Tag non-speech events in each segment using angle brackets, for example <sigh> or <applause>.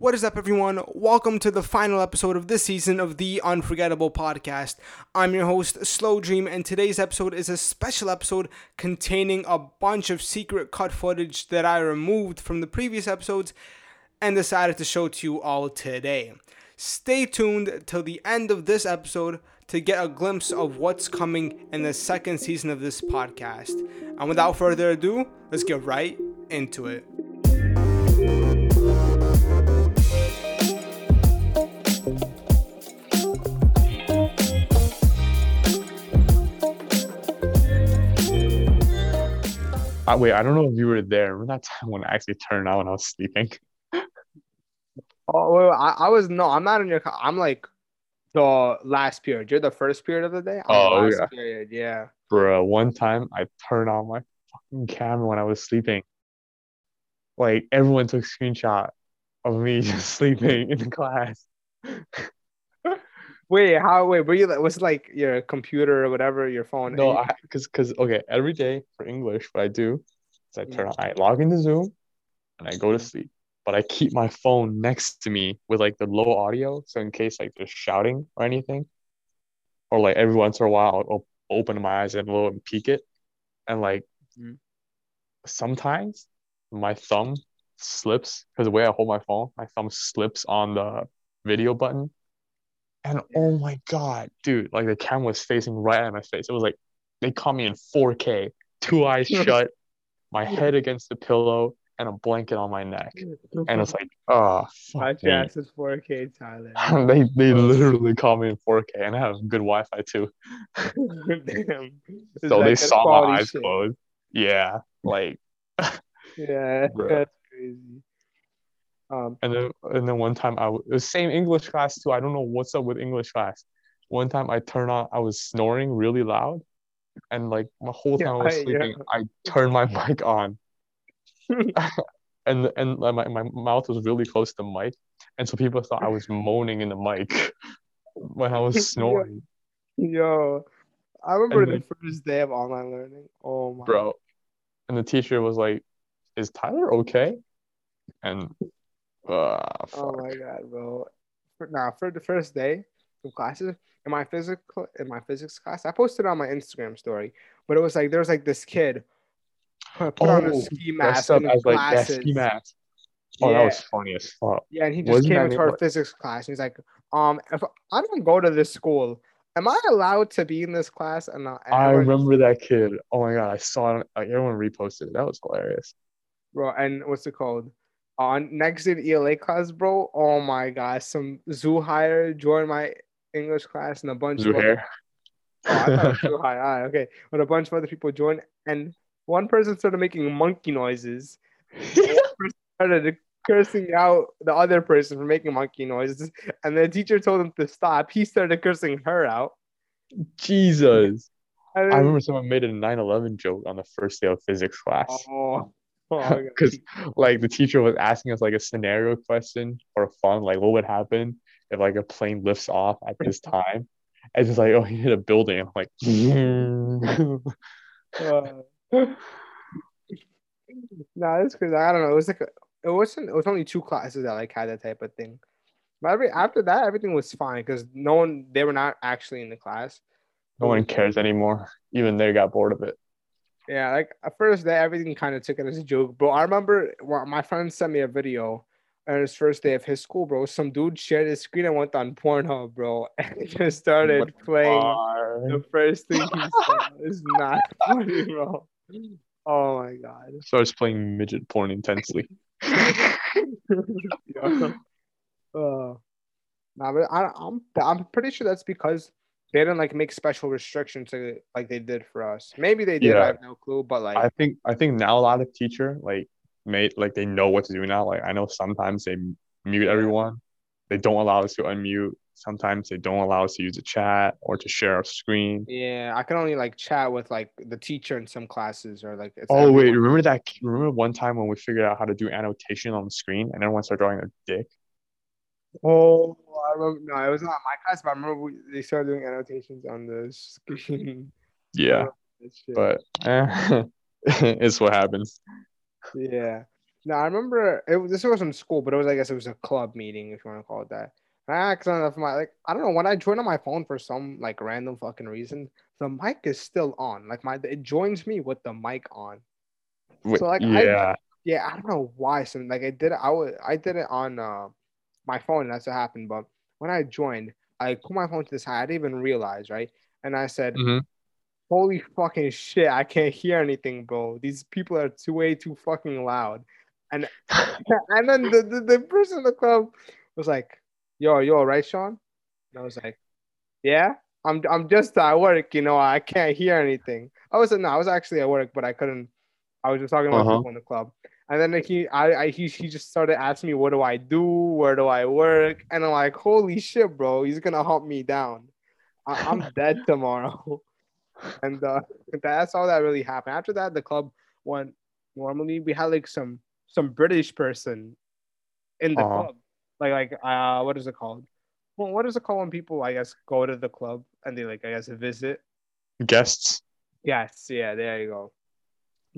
What is up, everyone? Welcome to the final episode of this season of the Unforgettable Podcast. I'm your host, Slow Dream, and today's episode is a special episode containing a bunch of secret cut footage that I removed from the previous episodes and decided to show to you all today. Stay tuned till the end of this episode to get a glimpse of what's coming in the second season of this podcast. And without further ado, let's get right into it. Uh, wait, I don't know if you were there. Remember that time when I actually turned out when I was sleeping? <laughs> Oh, well, I, I was no, I'm not in your. I'm like the last period. You're the first period of the day. I'm Oh, last yeah. period. Yeah. Bro, one time I turned on my fucking camera when I was sleeping. Like everyone took screenshot of me <laughs> just sleeping in the class. <laughs> Wait, how? Wait, were you? like- Was it like your computer or whatever, your phone? No, because because okay, every day for English, what I do is I turn Yeah. on, I log into Zoom and I go to sleep. But I keep my phone next to me with like the low audio, so in case like there's shouting or anything, or like every once in a while I'll op- open my eyes and low and peek it, and like Mhm. sometimes my thumb slips because the way I hold my phone, my thumb slips on the video button. And oh my God, dude, like the camera was facing right at my face. It was like they caught me in 4K, two <laughs> eyes shut, my head against the pillow, and a blanket on my neck. And it's like, oh, My fuck is 4K, Tyler. <laughs> They they literally caught me in 4K, and I have good Wi-Fi too. <laughs> Damn. So they saw my eyes shit. closed. Yeah, like, Yeah, Bruh. that's crazy. Um, and then and then one time I was same English class too. I don't know what's up with English class. One time I turned on, I was snoring really loud, and like my whole time I was Yeah, sleeping, I turned my <laughs> mic on, <laughs> and and my my mouth was really close to the mic, and so people thought I was <laughs> moaning in the mic when I was snoring, yo, I remember And the then- first day of online learning. Oh my. bro. And the teacher was like, "Is Tyler okay?" And uh, Oh my god, bro. For, nah, for the first day of classes in my physical in my physics class, I posted on my Instagram story, but it was like there was like this kid put on a Oh, ski mask up in as like glasses. ski mask. Oh, yeah, that was funny as fuck. yeah, and he just wasn't came into our what- physics class and he's like, um, if I don't go to this school, am I allowed to be in this class? And, and I everyone- remember that kid. Oh my god, I saw it. Like everyone reposted it. That was hilarious. bro. And what's it called? On next the ELA class, bro. Oh my gosh, some zoo hire joined my English class and a bunch of other. Oh, I thought it was <laughs> too. Ah, okay. But a bunch of other people joined, and one person started making monkey noises. <laughs> Started cursing out the other person for making monkey noises, and the teacher told him to stop. He started cursing her out. Jesus. And I remember someone made a 9/11 joke on the first day of physics class. Oh. <laughs> Because like the teacher was asking us like a scenario question for fun, like what would happen if like a plane lifts off at this <laughs> time? And it's just like, oh, he hit a building. I'm like, <laughs> Uh, nah, that's because I don't know. It was like a, it wasn't. It was only two classes that like had that type of thing. But every after that, everything was fine because no one they were not actually in the class. no one cares anymore. Even they got bored of it. Yeah, like at first day, everything kind of took it as a joke, bro. I remember well, my friend sent me a video on his first day of his school, bro. Some dude shared his screen and went on Pornhub, bro, <laughs> and he just started playing the first thing he <laughs> saw. is not <laughs> funny, bro. Oh my god. Starts playing midget porn intensely. Yeah. Uh, nah, but I, I'm I'm pretty sure that's because they didn't like make special restrictions to, like they did for us. Maybe they did. Yeah. I have no clue. But like, I think I think now a lot of teacher like made like they know what to do now. Like I know sometimes they mute everyone. They don't allow us to unmute. Sometimes they don't allow us to use a chat or to share our screen. yeah, I can only like chat with like the teacher in some classes or like. It's Oh wait, remember that? Remember one time when we figured out how to do annotation on the screen and everyone started drawing their dick? Oh, I remember. No, it was not my class, but I remember we, they started doing annotations on the <laughs> screen. Yeah, but eh, <laughs> it's what happens. yeah, No, I remember it. was- This wasn't school, but it was. I guess it was a club meeting, if you want to call it that. And I accidentally left my like. I don't know when I joined on my phone for some like random fucking reason. The mic is still on. Like my it joins me with the mic on. Wait, So, like, I- yeah. Yeah, I don't know why. Some like I did it. I was I did it on uh, my phone. And that's what happened. But when I joined, I put my phone to the side. I didn't even realize, right? And I said, Mhm. "Holy fucking shit! I can't hear anything, bro. These people are too way too fucking loud." And <laughs> and then the, the, the person in the club was like, "Yo, yo, all right, Sean?" And I was like, "Yeah." I'm, I'm just at work, you know. I can't hear anything. I was no, I was actually at work, but I couldn't. I was just talking about Uh-huh. people in the club. And then he, I, I, he, he just started asking me, "What do I do? Where do I work?" And I'm like, "Holy shit, bro! He's gonna hunt me down. I, I'm <laughs> dead tomorrow." <laughs> And uh, that's all that really happened. After that, the club went. Normally, we had like some some British person in the Uh-huh. club, like like uh, what is it called? Well, what is it called when people, I guess, go to the club and they like, I guess, visit? Guests. Yes, yeah, there you go.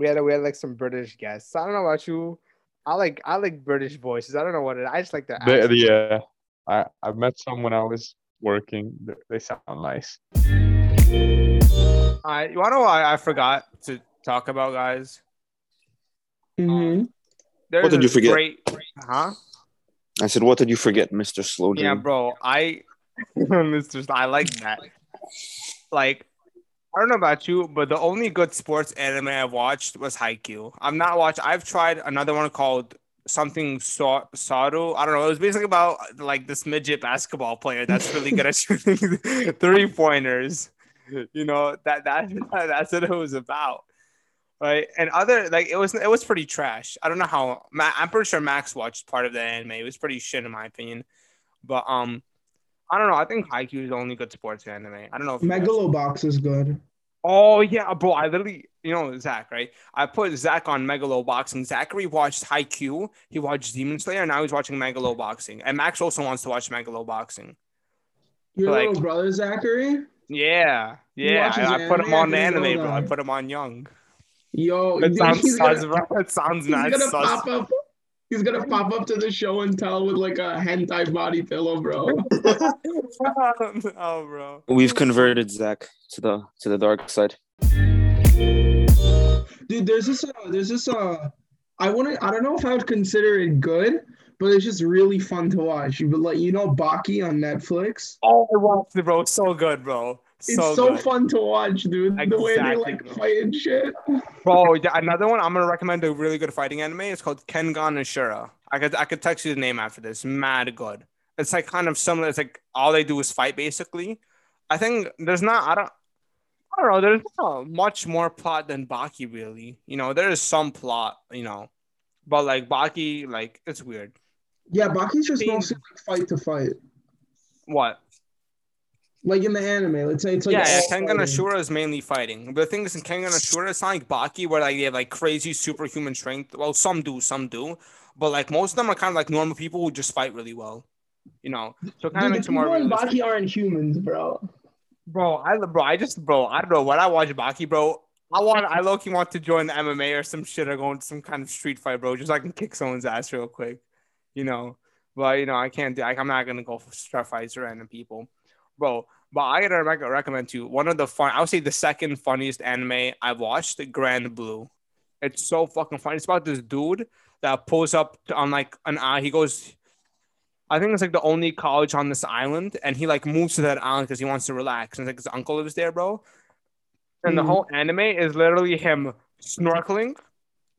We had we had like some British guests. I don't know about you. I like I like British voices. I don't know what it. I just like the They, accent. yeah. I I met some when I was working. They, they sound nice. I you wanna know what I, I forgot to talk about, guys? Mm-hmm. There's What did you forget? Great, huh? I said, what did you forget, Mr. Slow Yeah, bro. I, <laughs> Mr. I like that. Like, I don't know about you, but the only good sports anime I've watched was Haikyuu. I'm not watch. I've tried another one called something so- Saru. I don't know. It was basically about like this midget basketball player that's really good at <laughs> shooting three pointers. You know that that <laughs> that's what it was about. Right, and other like it was it was pretty trash. I don't know how. I'm pretty sure Max watched part of the anime. It was pretty shit in my opinion. But um, I don't know. I think Haikyuu is the only good sports anime. I don't know. If Megalobox is good. Oh yeah, bro. I literally, you know, Zach, right? I put Zach on Megaloboxing. Zachary watched Haikyuu. He watched Demon Slayer. Now he's watching Megaloboxing. And Max also wants to watch Megaloboxing. Your Like- little brother Zachary. Yeah, yeah. I, I put him on the anime, bro. I put him on Young. Yo, It <laughs> sounds, gonna, <laughs> it sounds gonna sus. Pop up. He's gonna pop up to the show and tell with like a hentai body pillow, bro. <laughs> oh, bro. We've converted Zach to the to the dark side. Dude, there's this. Uh, there's this. Uh, I wouldn't. I don't know if I would consider it good, but it's just really fun to watch. You but like you know Baki on Netflix. Oh, I watched it, bro. So good, bro. It's So, so, fun to watch, dude. the way they Exactly, like fight and shit. <laughs> Bro, yeah, another one I'm gonna recommend a really good fighting anime. It's called Kengan Ashura. I could I could text you the name after this. Mad good. It's like kind of similar. It's like all they do is fight basically. I think there's not I don't I don't know, there's not much more plot than Baki really. You know, there is some plot, you know. But like Baki, like it's weird. Yeah, Baki's just mostly like fight to fight. What? Like in the anime, let's say it's like yeah, yeah, Kengan. Ashura is mainly fighting. But the thing is, in Kengan Ashura, it's not like Baki where like they have like crazy superhuman strength. Well, some do, some do, but like most of them are kind of like normal people who just fight really well. You know, so it kind of makes more. Baki aren't humans, bro. Bro, I bro, I just bro, I don't know when I watch Baki, bro. I want, I low key want to join the MMA or some shit or go into some kind of street fight, bro, just so I can kick someone's ass real quick, you know. But you know, I can't do. Like, I'm not gonna go for street fights or random people, bro. But I gotta rec- recommend to you one of the fun. I would say the second funniest anime I've watched, Grand Blue. It's so fucking funny. It's about this dude that pulls up on like an eye. He goes, I think it's like the only college on this island, and he like moves to that island because he wants to relax. And it's like his uncle lives there, bro. And the Mhm. whole anime is literally him snorkeling,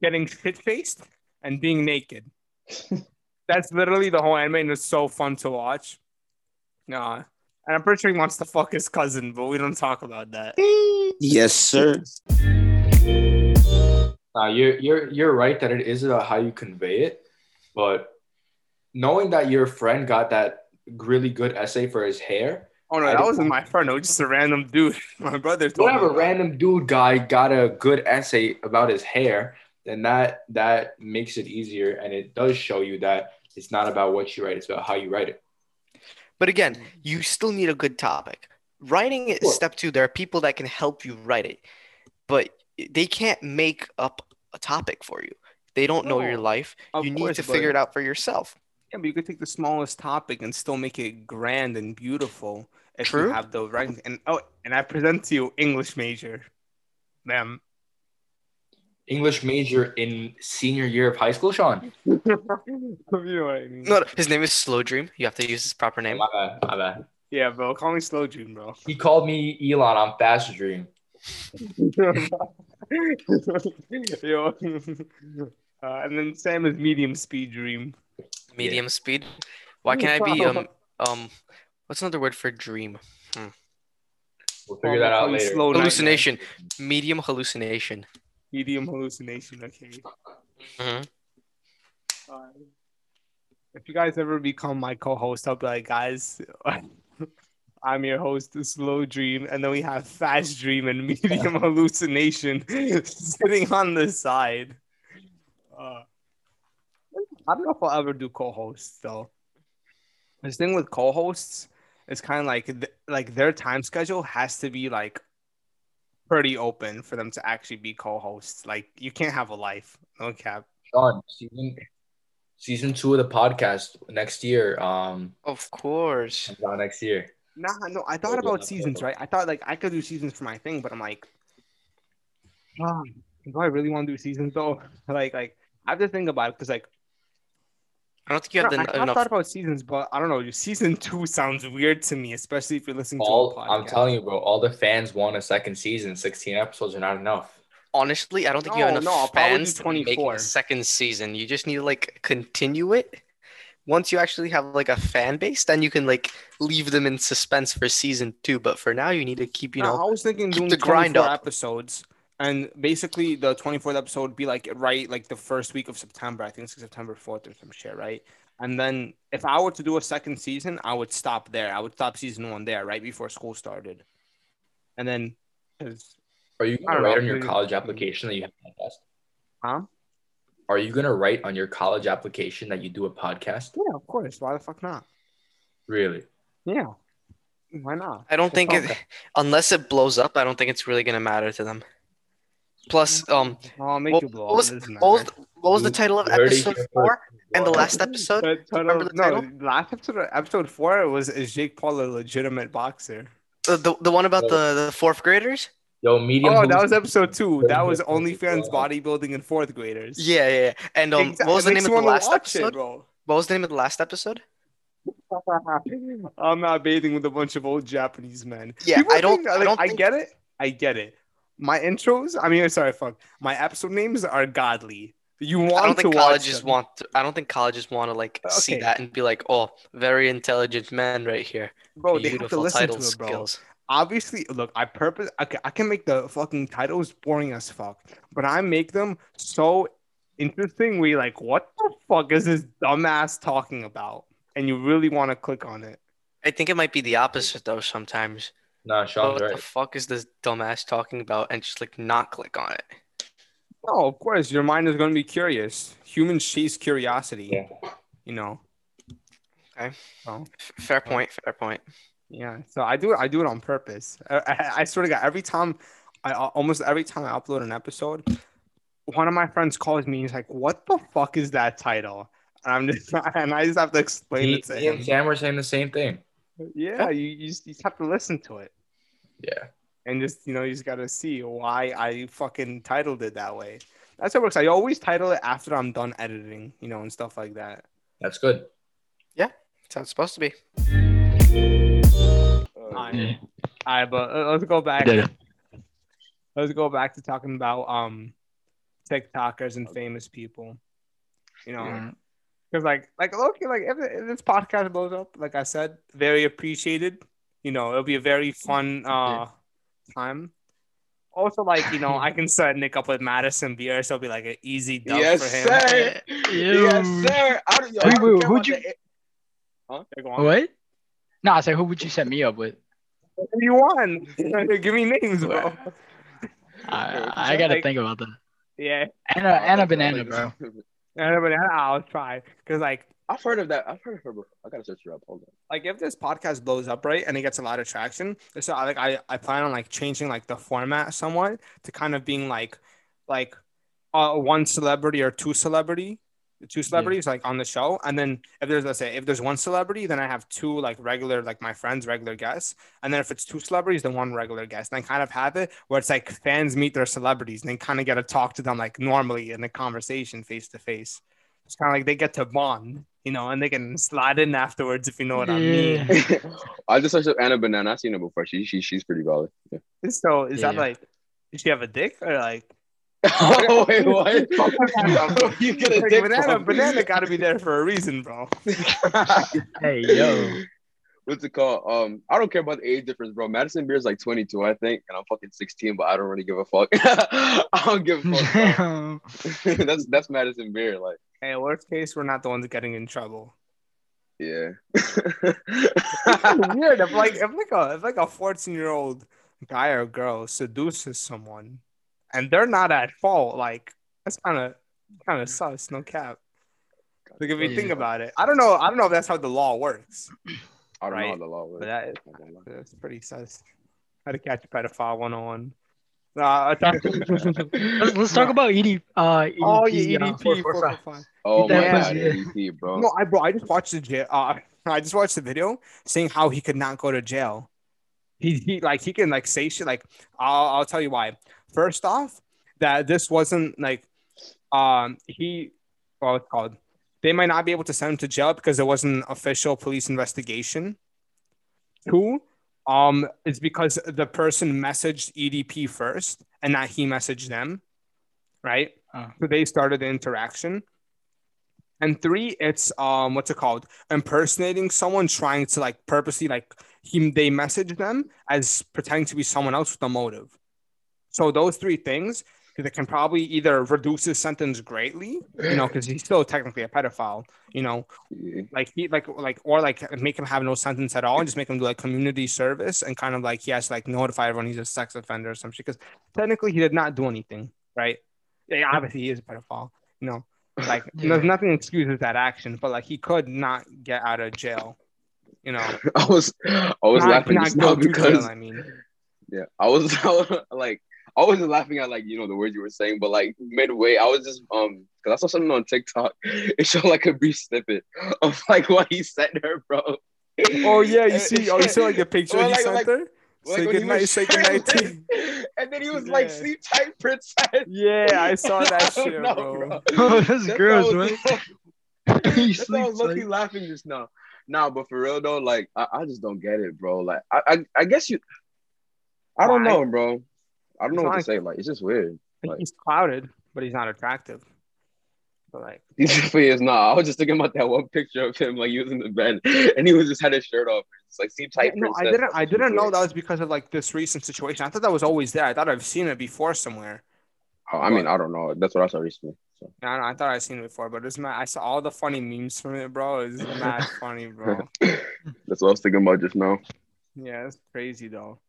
getting shit faced, and being naked. <laughs> That's literally the whole anime, and it's so fun to watch. Nah. And I'm pretty sure he wants to fuck his cousin, but we don't talk about that. Yes, sir. Uh, you're you're you're right that it is about how you convey it, but knowing that your friend got that really good essay for his hair, Oh no, I that wasn't my friend. It was just a random dude. <laughs> My brother told me. whatever about random dude guy got a good essay about his hair, then that that makes it easier, and it does show you that it's not about what you write; it's about how you write it. But again, you mm-hmm. still need a good topic. Writing it is step two. There are people that can help you write it, but they can't make up a topic for you. They don't know your life. of You need course, to figure it out for yourself. Yeah, but you could take the smallest topic and still make it grand and beautiful if you have the right. And oh, and I present to you English major, ma'am. English major in senior year of high school, Sean. <laughs> you know what I mean? No, no, his name is Slow Dream. You have to use his proper name. My bad, my bad. Yeah, bro. Call me Slow Dream, bro. He called me Elon. I'm Fast Dream. <laughs> Yo. <laughs> Uh, and then Sam is medium speed dream. Medium speed. Why can't I be um um? What's another word for dream? We'll figure that out later. Slow nightmare. Hallucination. Medium hallucination. Medium hallucination. Okay. hmm Uh, if you guys ever become my co-host, I'll be like, guys, <laughs> I'm your host, Slow Dream, and then we have Fast Dream and Medium <laughs> Hallucination <laughs> sitting on the side. Uh, I don't know if I'll ever do co-hosts though. This thing with co-hosts is kind of like th- like their time schedule has to be like pretty open for them to actually be co-hosts. Like you can't have a life, no cap. Sean, season season two of the podcast next year. Um, Of course. comes next year. Nah, no, I thought Oh, about yeah. seasons, right? I thought like I could do seasons for my thing, but I'm like, ah, do I really want to do seasons though? <laughs> like, like I have to think about it because like I don't think you have I, the I have enough. thought about seasons, but I don't know. Season two <laughs> sounds weird to me, especially if you're listening All to a podcast. I'm telling you, bro. All the fans want a second season. 16 episodes are not enough. Honestly, I don't think you have No, enough no, I'll probably do fans to be making 24. a second season. You just need to like continue it. Once you actually have like a fan base, then you can like leave them in suspense for season two. But for now, you need to keep you No, know I was thinking doing the grind 24 up. episodes, and basically the 24th episode would be like right like the first week of September. I think it's September 4th or some shit, right? And then if I were to do a second season, I would stop there. I would stop season one there, right before school started, and then because Are you gonna write know, on your college application that you have a podcast? Huh? Are you gonna write on your college application that you do a podcast? yeah, of course. Why the fuck not? Really? Yeah, why not? I don't think it, <laughs> unless it blows up, I don't think it's really gonna matter to them. Plus, um, I'll make what, you blow what was, what was the, what was the title of episode four and the last episode? The title- remember the no, title? last episode, episode four was is Jake Paul a legitimate boxer? The, the, the one about the, the fourth graders? Yo, medium. Oh, that was episode two. That was Medium OnlyFans bodybuilding in fourth graders. Yeah, yeah, yeah. And um, Exact- what was the name of the last watch it, episode? bro. What was the name of the last episode? <laughs> I'm not bathing with a bunch of old Japanese men. Yeah, People I don't- think- I like, don't I get it. I get it. My intros. I mean, sorry, fuck. My episode names are godly. You want I don't to think colleges want. To, I don't think colleges want to like uh, see that and be like, "Oh, very intelligent man right here." bro. They have to listen to it, bro. skills. Obviously, look. I purpose. Okay, I can make the fucking titles boring as fuck, but I make them so interesting. We like, what the fuck is this dumbass talking about? And you really want to click on it. I think it might be the opposite though. Sometimes, Nah, Sean's what right. the fuck is this dumbass talking about? And just like not click on it. No, of course, your mind is going to be curious. Humans chase curiosity. Yeah. You know. Okay. So, Fair point. Fair point. yeah. So I do it. I do it on purpose. I, I, I swear to God, every time, I almost every time I upload an episode, one of my friends calls me. He's like, "What the fuck is that title?" And I'm just, <laughs> and I just have to explain Me, it to me and. Sam were saying the same thing. Yeah, you, you, just, you just have to listen to it Yeah. and just you know you just gotta see why I fucking titled it that way. That's how it works. I always title it after I'm done editing, you know, and stuff like that. That's good. Yeah, that's how it's supposed to be. Alright. Yeah. All right, but uh, let's go back. Did. Let's go back to talking about um TikTokers and famous people. You know, Mm. Because like like okay, like if, if this podcast blows up, like I said, very appreciated. You know, it'll be a very fun <laughs> uh time. Also, like you know, I can <laughs> set Nick up with Madison Beer, so it'll be like an easy dub Yes, for him. sir. Ew. <laughs> Yes, sir. I don't, yo, I Wait, don't wait, who'd you- the- Yeah, go on. What? No, I said, who would you set me up with? Who you want? Give me names, bro. I, I gotta Like- think about that. Yeah, Anna, Anna Banana, bro. Yeah, but I'll try because like I've heard of that. I've heard of her before. I gotta search her up. Hold on. like if this podcast blows up right and it gets a lot of traction so I like I, I plan on like changing like the format somewhat to kind of being like like uh, one celebrity or two celebrity, two celebrities like on the show, and then if there's let's say if there's one celebrity, then I have two like regular like my friends regular guests, and then if it's two celebrities, then one regular guest. And I kind of have it where it's like fans meet their celebrities and they kind of get to talk to them like normally in a conversation face to face. It's kind of like they get to bond, you know, and they can slide in afterwards if you know what I mean. <laughs> I just searched up Anna Banana. I've seen her before. She, she she's pretty valid. Yeah. So is that like, does she have a dick or like? Oh <laughs> wait, <laughs> <laughs> what? you get a Like, dick banana, from? banana got to be there for a reason, bro. Hey yo. What's it called? Um, I don't care about the age difference, bro. Madison Beer's like 22, I think, and I'm fucking 16, but I don't really give a fuck. I don't give a fuck. That's that's Madison Beer, like, Hey, worst case, we're not the ones getting in trouble. yeah. Weird. If like if like a if like a 14 year old guy or girl seduces someone, and they're not at fault, like that's kind of kind of sus. No cap. Like if you think about it, I don't know. I don't know if that's how the law works, I don't know how the law but works. that is, I don't know. that's pretty sus. How to catch a pedophile 101. Nah, I thought- Let's, <laughs> <laughs> let's talk about ED. Uh, EDP, Oh yeah, uh, EDP. 445. 445. Oh That my god, yeah. ADP, bro. No, I bro, I just watched the jail. Uh, I just watched the video saying how he could not go to jail. He, he like he can like say shit like I'll I'll tell you why. First off, that this wasn't like um he well, it's called. They might not be able to send him to jail because it wasn't an official police investigation. Two, um, it's because the person messaged EDP first and not he messaged them, right? Oh. So they started the interaction. And three, it's um, what's it called? Impersonating someone, trying to like purposely like he they message them as pretending to be someone else with a motive. So those three things that can probably either reduce his sentence greatly, you know, because he's still technically a pedophile, you know, like he like like or like make him have no sentence at all and just make him do like community service and kind of like he has to like notify everyone he's a sex offender or some shit because technically he did not do anything, right? Yeah, obviously he is a pedophile, you know. Like <laughs> Yeah. there's nothing excuses that action, but like he could not get out of jail, you know. <laughs> I was I was not, laughing not just now because jail, I mean. yeah, I was, <laughs> I was like <laughs> I wasn't laughing at like you know the words you were saying, but like midway, I was just um because I saw something on TikTok. <laughs> It showed like a brief snippet <laughs> of like what he sent her, bro. Oh yeah, you see, oh you see like the picture Well, he like- sent like- her. Like, say when he goodnight, say goodnight to shirtless, and then he was like, "Sleep tight, princess." Yeah, I saw that I shit, know, bro. Oh, that's That's gross, why I man. That's why I was sleeps lucky laughing just now. Nah, but for real though, like I, I just don't get it, bro. Like I, I, I guess you. I don't Why? know, bro. I don't know It's what to say. Like it's just weird. Like He's clouded, but he's not attractive. But like, <laughs> He's he is not. I was just thinking about that one picture of him, like he was in the bed <laughs> and he was just had his shirt off. It's like seem tight. no, I didn't. I didn't know that was because of like this recent situation. I thought that was always there. I thought I've seen it before somewhere. Oh, I mean, I don't know. That's what I saw recently. So. I, know, I thought I'd seen it before, but it's mad. I saw all the funny memes from it, bro. It's mad funny, bro. <laughs> That's what I was thinking about just now. Yeah, it's crazy though.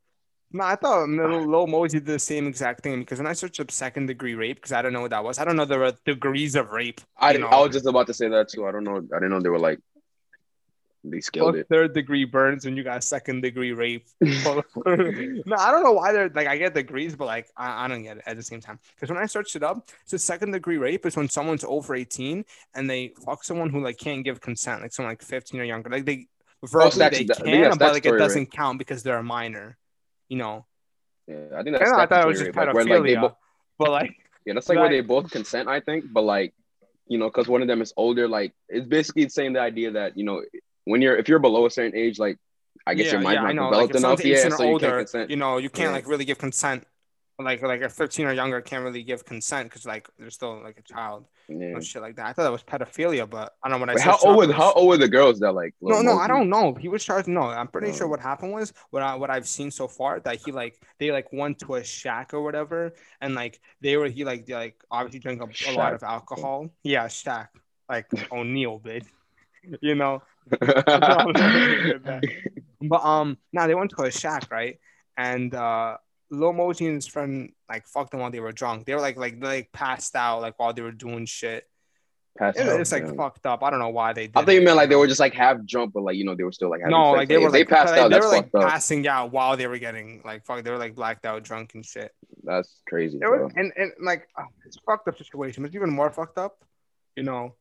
No, I thought Lil, Lil Mosey did the same exact thing because when I searched up second degree rape, because I don't know what that was. I don't know there were degrees of rape. I, know. I was just about to say that too. I don't know. I didn't know they were like they scaled Fuck it. third degree burns when you got second degree rape. <laughs> <laughs> no, I don't know why they're like I get degrees, but like I, I don't get it at the same time. Because when I searched it up, so second degree rape is when someone's over 18 and they fuck someone who like can't give consent, like someone like 15 or younger. Like they oh, verbally statu- they that- I think can, but like it doesn't count because they're a minor. You know, Yeah, I think I, that's know, I thought it was just rape, like, where, like, they pedophilia, but like Yeah, that's like where Right. they both consent, I think. But like, you know, because one of them is older, like it's basically saying the idea that you know, when you're if you're below a certain age, like I guess yeah, your mind's yeah, not know. Like developed enough, someone's 18 yeah, so you older, can't consent. you know, you can't Yeah. like really give consent. Like like a 13 or younger can't really give consent because like they're still like a child. yeah. or shit like that. I thought that was pedophilia, but I don't know what I Wait, how old were how old were the girls that like? No, no, I don't know. He was charged. No, I'm pretty sure Oh. what happened was what I what I've seen so far that he like they like went to a shack or whatever, and like they were he like they, like obviously drank a, a lot of alcohol. Yeah, shack like <laughs> O'Neal, bitch. <laughs> You know, <laughs> but um, now they went to a shack, right? And uh, Mosey and friend like fucked them while they were drunk. They were like like like passed out like while they were doing shit. Passed It- out, it's like yeah. fucked up. I don't know why they did. I thought you meant like they were just like half drunk, but like you know they were still like having no, sex. like they were if they like passed like, out. They That's were like up. passing out while they were getting like fuck. They were like blacked out, drunk and shit. That's crazy, bro. was, and and like oh, it's a fucked up situation. It's even more fucked up, you know.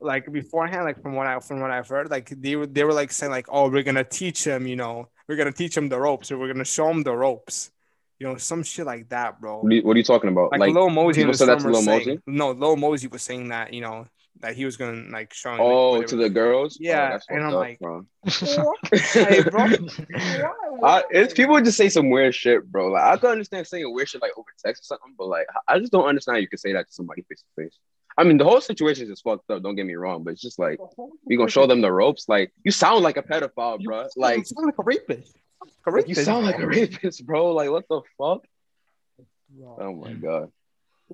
Like beforehand, like from what I from what I've heard, like they were they were like saying like, oh, we're gonna teach him, you know, we're gonna teach him the ropes, or we're gonna show him the ropes, you know, some shit like that, bro. What are you, what are you talking about? Like, Like, Lil Mosey and said that to Lil saying, Mosey? no, Lil Mosey was saying that, you know, that he was gonna like show. him, like, oh, whatever. to the girls. Yeah, oh, and I'm up, like, bro. hey, bro, <laughs> I, it's people just say some weird shit, bro. Like I can understand saying weird shit like over text or something, but like I just don't understand how you can say that to somebody face to face. I mean, the whole situation is just fucked up. Don't get me wrong, but it's just like you gonna show them the ropes. Like you sound like a pedophile, bro. Like you sound like a rapist. A you sound like a rapist, bro. Like what the fuck? Oh my god.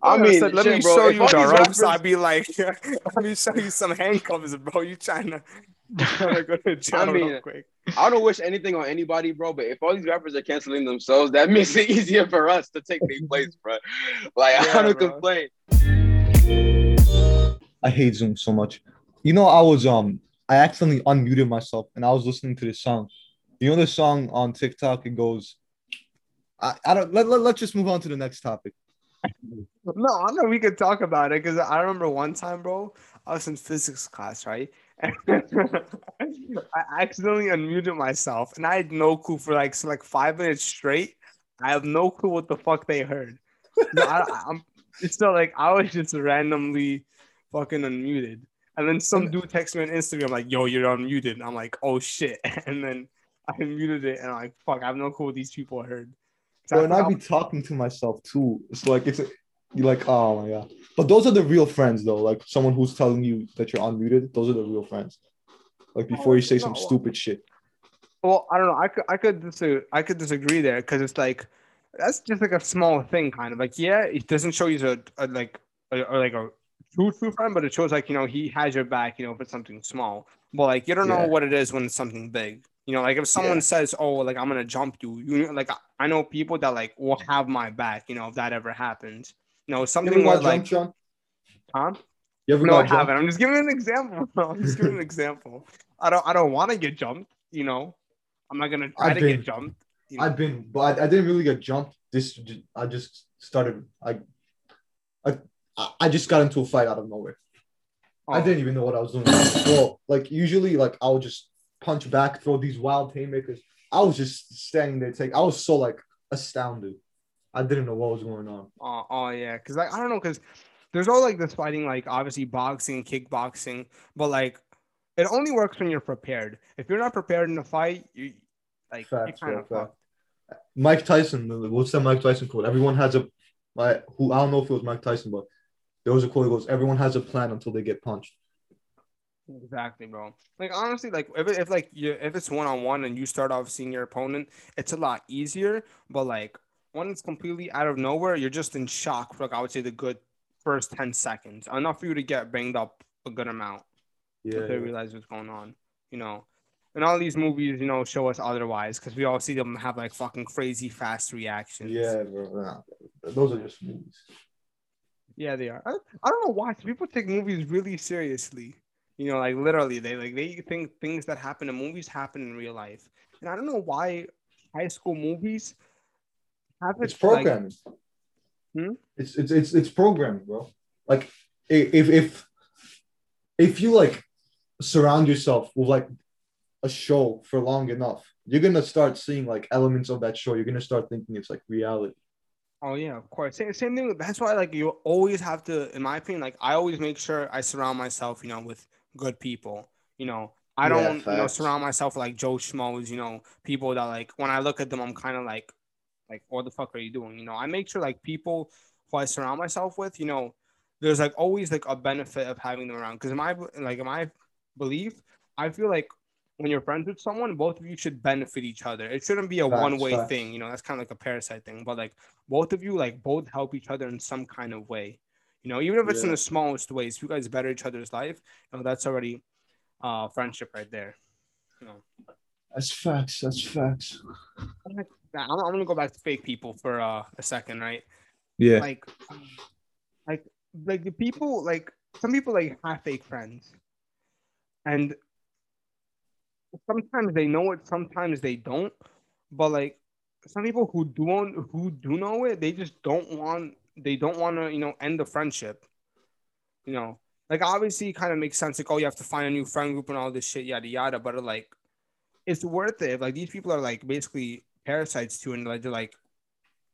I I mean, said, let shit, me bro, show you all the ropes. I'd be like, <laughs> let me show you some handcuffs, bro. You trying to, trying <laughs> to go to <laughs> jail I mean, real quick? I don't wish anything on anybody, bro. But if all these rappers are canceling themselves, that makes it easier for us to take their place, bro. Like Yeah, I don't bro. complain. I hate Zoom so much. You know, I was um I accidentally unmuted myself and I was listening to this song. You know the song on TikTok? It goes, I, I don't let, let, let's just move on to the next topic. No, I know we could talk about it because I remember one time, bro, I was in physics class, right? And <laughs> I accidentally unmuted myself, and I had no clue for like so like five minutes straight. I have no clue what the fuck they heard. No, I, I'm it's still like I was just randomly fucking unmuted, and then some dude texted me on Instagram like, "Yo, you're unmuted." And I'm like, "Oh shit!" <laughs> And then I muted it, and I'm like, "Fuck, I have no clue what these people heard." So and I'd be talking to myself too. It's like it's you're like, oh my god. But those are the real friends though. Like someone who's telling you that you're unmuted, those are the real friends. Like before you say some stupid shit. Well, I don't know. I could I could disagree. I could disagree there because it's like that's just like a small thing, kind of like yeah, it doesn't show you a, a like a, or like a true true friend, but it shows like you know he has your back, you know, if it's something small. But like you don't know what it is when it's something big. You know, like if someone Yeah. says, "Oh, like I'm gonna jump you," you know, like I know people that like will have my back. You know, if that ever happens. You know, something where like John? huh? You ever No, I haven't. I'm just giving an example. I'm just giving an example. I don't I don't want to get jumped. You know, I'm not gonna try I've to been- get jumped. you know? I've been, but I, I didn't really get jumped. This I just started. I, I, I just got into a fight out of nowhere. I Oh. didn't even know what I was doing. well, like usually, like I'll just punch back, throw these wild haymakers. I was just standing there, take. I was so like astounded. I didn't know what was going on. Oh, oh yeah, because like I don't know, because there's all like this fighting, like obviously boxing, kickboxing, but like it only works when you're prepared. If you're not prepared in a fight, you like Facts, kind of fucked. Mike Tyson. What's that Mike Tyson quote? Everyone has a, like, who I don't know if it was Mike Tyson, but there was a quote. That goes, "Everyone has a plan until they get punched." Exactly, bro. Like honestly, like if it, if like you if it's one on one and you start off seeing your opponent, it's a lot easier. But like when it's completely out of nowhere, you're just in shock for like I would say the good first ten seconds, enough for you to get banged up a good amount. Yeah, they yeah. realize what's going on, you know. And all these movies, you know, show us otherwise because we all see them have like fucking crazy fast reactions. Yeah, bro. Nah, those are just movies. yeah, they are. I, I don't know why people take movies really seriously. You know, like literally, they like they think things that happen in movies happen in real life, and I don't know why high school movies have it It's like- programming. Hmm? It's it's it's it's programming, bro. Like if if if you like surround yourself with like a show for long enough, you're gonna start seeing like elements of that show. You're gonna start thinking it's like reality. Oh yeah, of course. Same, same thing. That's why like you always have to, in my opinion, like I always make sure I surround myself, you know, with good people. You know, I don't, you know, surround myself with like Joe Schmoes, you know, people that like when I look at them, I'm kind of like, like, what the fuck are you doing? You know, I make sure like people who I surround myself with, you know, there's like always like a benefit of having them around. Because in my like in my belief, I feel like when you're friends with someone, both of you should benefit each other. It shouldn't be a one way thing. You know, that's kind of like a parasite thing. But like both of you, like both help each other in some kind of way. You know, even if it's in the smallest ways, if you guys better each other's life, you know, that's already uh friendship right there. You know, That's facts. That's facts. I'm, I'm gonna go back to fake people for uh, a second, right? Yeah. like like like the people like some people like have fake friends, and sometimes they know it, sometimes they don't. But like some people who don't who do know it, they just don't want they don't want to you know end the friendship. You know, like obviously it kind of makes sense. Like oh, you have to find a new friend group and all this shit, yada yada. But like, it's worth it. Like these people are like basically parasites too, and like they're like.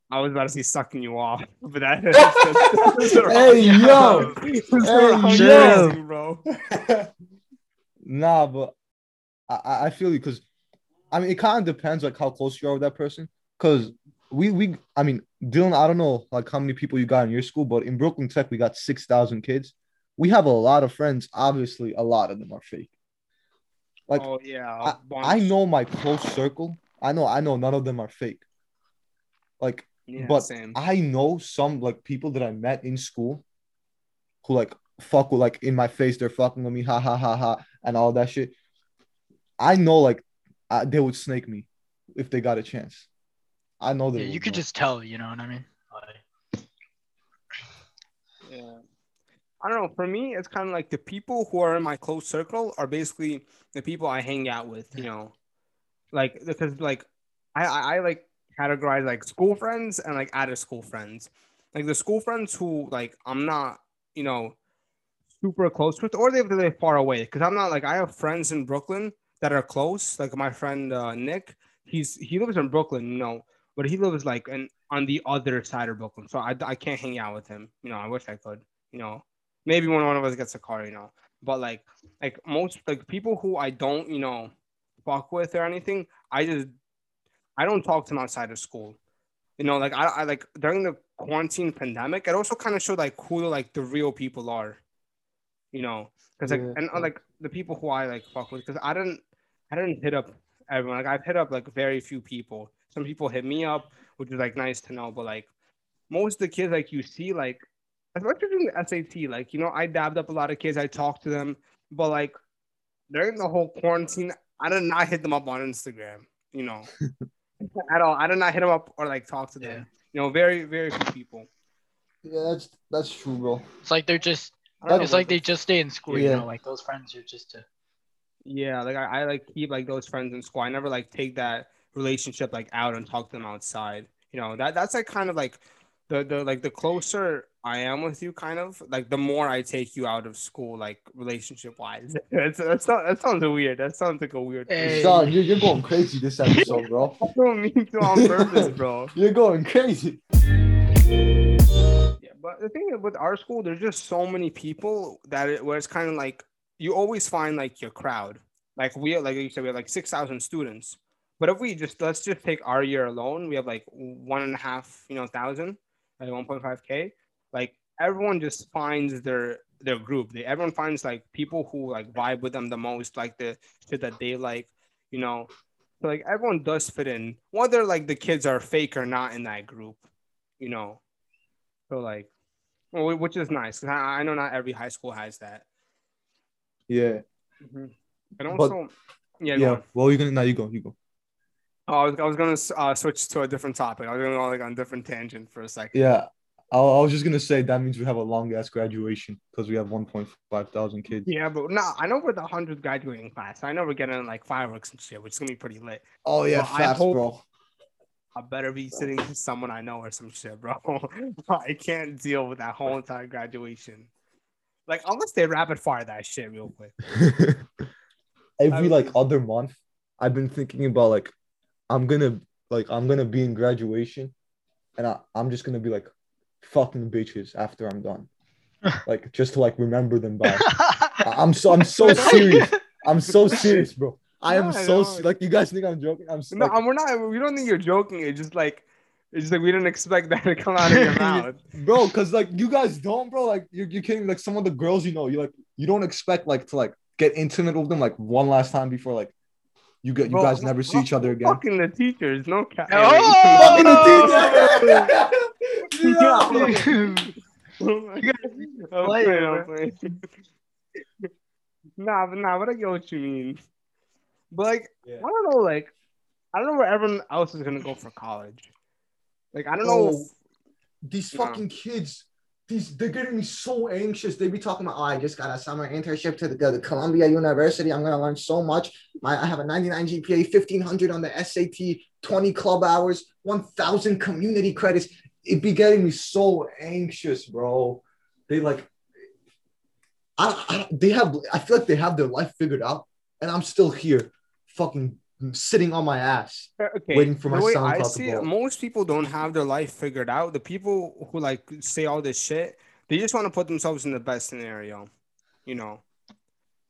I was about to say sucking you off, <laughs> but that. <laughs> Hey, yo! hey <laughs> yo! bro. nah, but I- I, feel you because I mean it kind of depends like how close you are with that person. Cause we we I mean Dylan, I don't know like how many people you got in your school, but in Brooklyn Tech we got six thousand kids. We have a lot of friends. Obviously, a lot of them are fake. Like oh yeah, I. I know my close circle. I know I know none of them are fake. Like Yeah, but same. I know some like people that I met in school who like fuck with like in my face, they're fucking with me, ha ha ha ha, and all that shit. I know like I, they would snake me if they got a chance. I know that Yeah, you could just tell, you know what I mean? Like, Yeah. I don't know. For me, it's kind of like the people who are in my close circle are basically the people I hang out with, you know, like because like I I, I like categorize like school friends and like out of school friends. Like the school friends who like I'm not, you know, super close with, or they live far away. Because I'm not like I have friends in Brooklyn that are close. Like my friend uh, Nick, he's he lives in Brooklyn, you know, but he lives like in, on the other side of Brooklyn, so I, I can't hang out with him. You know, I wish I could. You know, maybe when one of us gets a car, you know. But like like most like people who I don't you know fuck with or anything, I just I don't talk to them outside of school. You know, like I, I like during the quarantine pandemic, it also kind of showed like who like the real people are. You know, because like Yeah. and uh, like the people who I like fuck with, because I didn't I didn't hit up everyone. Like I've hit up like very few people. Some people hit me up, which is like nice to know. But like most of the kids like you see, like especially during the SAT, like you know, I dabbed up a lot of kids. I talked to them, but like during the whole quarantine, I did not hit them up on Instagram. You know, <laughs> at all. I did not hit them up or like talk to them. Yeah. You know, very very few people. Yeah, that's that's true, bro. it's like they're just, I don't know it's about like they just stay in school, Yeah. you know, like those friends are just to. Yeah, like I, I like keep like those friends in school. I never like take that relationship like out and talk to them outside. You know, that that's like kind of like the the like the closer I am with you, kind of like the more I take you out of school, like relationship wise. It's, <laughs> that's not, that sounds weird. That sounds like a weird. Hey. Son, you're, you're going crazy this episode, bro. <laughs> I don't mean to on purpose, bro. <laughs> You're going crazy. Yeah, but the thing is with our school, there's just so many people that it, where it's kind of like you always find like your crowd. Like we like you said, we have like six thousand students. But if we just let's just take our year alone, we have like one and a half, you know, thousand, like one point five k. Like everyone just finds their their group. They everyone finds like people who like vibe with them the most, like the shit that they like, you know. So like everyone does fit in, whether like the kids are fake or not in that group, you know. So like, which is nice. I, I know not every high school has that. Yeah. Mm-hmm. And But- also, yeah, Yeah. Well, you're gonna now you go. You go. Oh, I was, I was gonna uh, switch to a different topic. I was gonna go like on a different tangent for a second. Yeah. I, I was just gonna say that means we have a long ass graduation because we have 1.5 thousand kids. Yeah, but no, I know we're the hundredth graduating class. I know we're getting like fireworks and shit, which is gonna be pretty lit. Oh yeah, Well, I hope- bro. I better be sitting with someone I know or some shit, bro. <laughs> I can't deal with that whole entire graduation. Like unless they rapid fire that shit real quick. <laughs> Every like other month, I've been thinking about like I'm gonna like I'm gonna be in graduation, and I, I'm just gonna be like fucking bitches after I'm done, <laughs> like just to like remember them by. I- <laughs> I'm so I'm so serious. I'm so serious, bro. I am No, so se- like you guys think I'm joking. I'm so, No, like, we're not. We don't think you're joking. It's just like, it's just like we didn't expect that to come out of your <laughs> mouth. bro, because like you guys don't, bro. Like you're, you're kidding. Like some of the girls you know, you like you don't expect like to like get intimate with them like one last time before like you get you Bro, guys never see each other again. Fucking the teachers, no cap. Oh! <laughs> <laughs> I'm guys playing, playing, I'm playing. <laughs> nah, but nah, but I get what you mean. But like, Yeah. I don't know, like, I don't know where everyone else is gonna go for college. Like, I don't know. Oh, these Nah. fucking kids, these they're getting me so anxious. They be talking about, oh, I just got a summer internship to the, Columbia University. I'm gonna learn so much. My, I have a 99 GPA, 1500 on the SAT, 20 club hours, 1000 community credits. It be getting me so anxious, bro. They like, I, I they have. I feel like they have their life figured out, and I'm still here, fucking sitting on my ass. Uh, okay. waiting for my the SoundCloud I to see it, most people don't have their life figured out. The people who like say all this shit, they just want to put themselves in the best scenario. You know,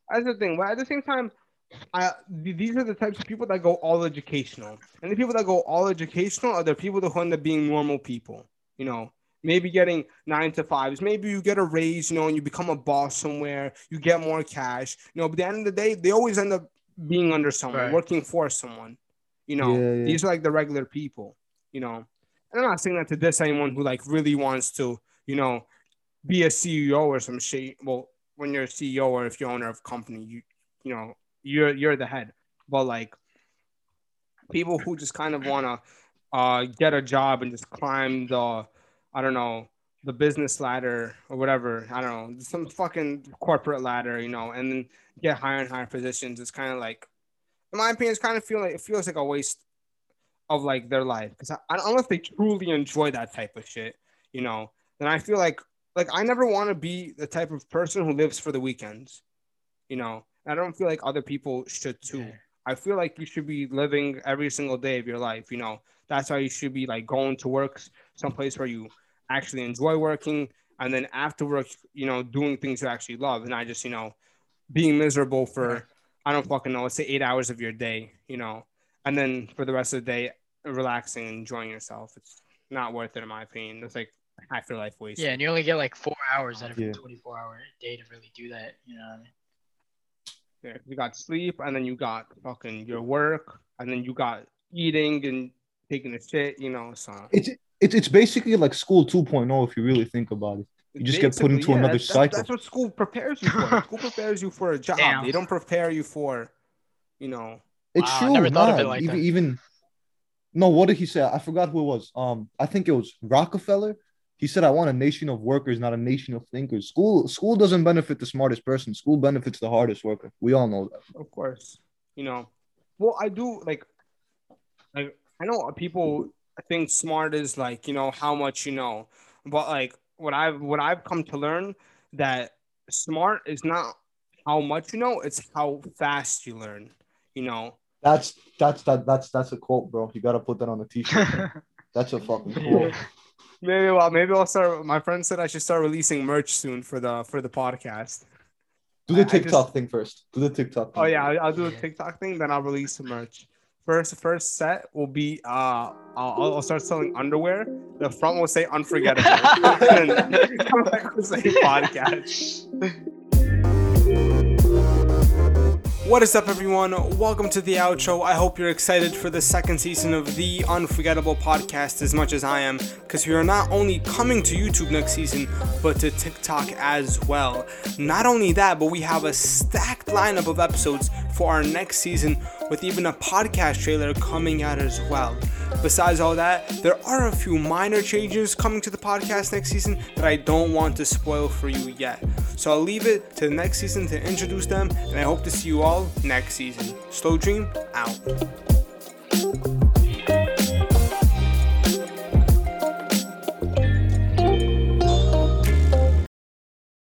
that's the thing. But at the same time, I these are the types of people that go all educational, and the people that go all educational are the people who end up being normal people. You know, maybe getting nine to fives. Maybe you get a raise, you know, and you become a boss somewhere. You get more cash. You know, but at the end of the day, they always end up being under someone, Right. working for someone. You know, Yeah, yeah. these are like the regular people. You know, and I'm not saying that to diss anyone who like really wants to, you know, be a CEO or some shit. Well, when you're a CEO or if you're owner of a company, you you know you're you're the head. But like people who just kind of want to uh, get a job and just climb the I don't know the business ladder or whatever. I don't know some fucking corporate ladder, you know, and then get higher and higher positions. It's kind of like, in my opinion, it's kind of feel like it feels like a waste of like their life because I, I unless they truly enjoy that type of shit, you know, then I feel like like I never want to be the type of person who lives for the weekends, you know. I don't feel like other people should too. I feel like you should be living every single day of your life, you know. That's why you should be like going to work someplace where you actually enjoy working and then after work, you know, doing things you actually love and I just, you know, being miserable for I don't fucking know, let's say eight hours of your day, you know, and then for the rest of the day relaxing and enjoying yourself. It's not worth it in my opinion. It's like half your life wasted. Yeah, and you only get like four hours out of Yeah. a 24 hour day to really do that. You know what I mean? Yeah, you got sleep, and then you got fucking your work, and then you got eating and taking a shit, you know. So It's it's it's basically like school 2.0 if you really think about it. You just get put into yeah, another that's, cycle. That's what school prepares you for. school prepares you for a job. Damn. They don't prepare you for, you know. It's Wow, I true. never thought of it like even, that. even no, what did he say? I forgot who it was. Um, I think it was Rockefeller. He said, "I want a nation of workers, not a nation of thinkers." School school doesn't benefit the smartest person. School benefits the hardest worker. We all know that. Of course, you know. Well, I do like, like I know people think smart is like you know how much you know, but like what I've what I've come to learn that smart is not how much you know, it's how fast you learn. You know, That's that's that that's that's a quote, bro. You gotta put that on a t-shirt. <laughs> that's a fucking quote. maybe well maybe I'll start. My friend said I should start releasing merch soon for the for the podcast. Do the I just- TikTok thing first. Do the TikTok. Oh, thing. Oh yeah, I'll, I'll do the TikTok thing, then I'll release some merch. First, first set will be uh, I'll, I'll start selling underwear. The front will say unforgettable, <laughs> and the back will say podcast. What is up, everyone? Welcome to the outro. I hope you're excited for the second season of the Unforgettable podcast as much as I am, because we are not only coming to YouTube next season, but to TikTok as well. Not only that, but we have a stacked lineup of episodes for our next season, with even a podcast trailer coming out as well. Besides all that, there are a few minor changes coming to the podcast next season that I don't want to spoil for you yet. So I'll leave it to the next season to introduce them, and I hope to see you all next season. SlowDream out.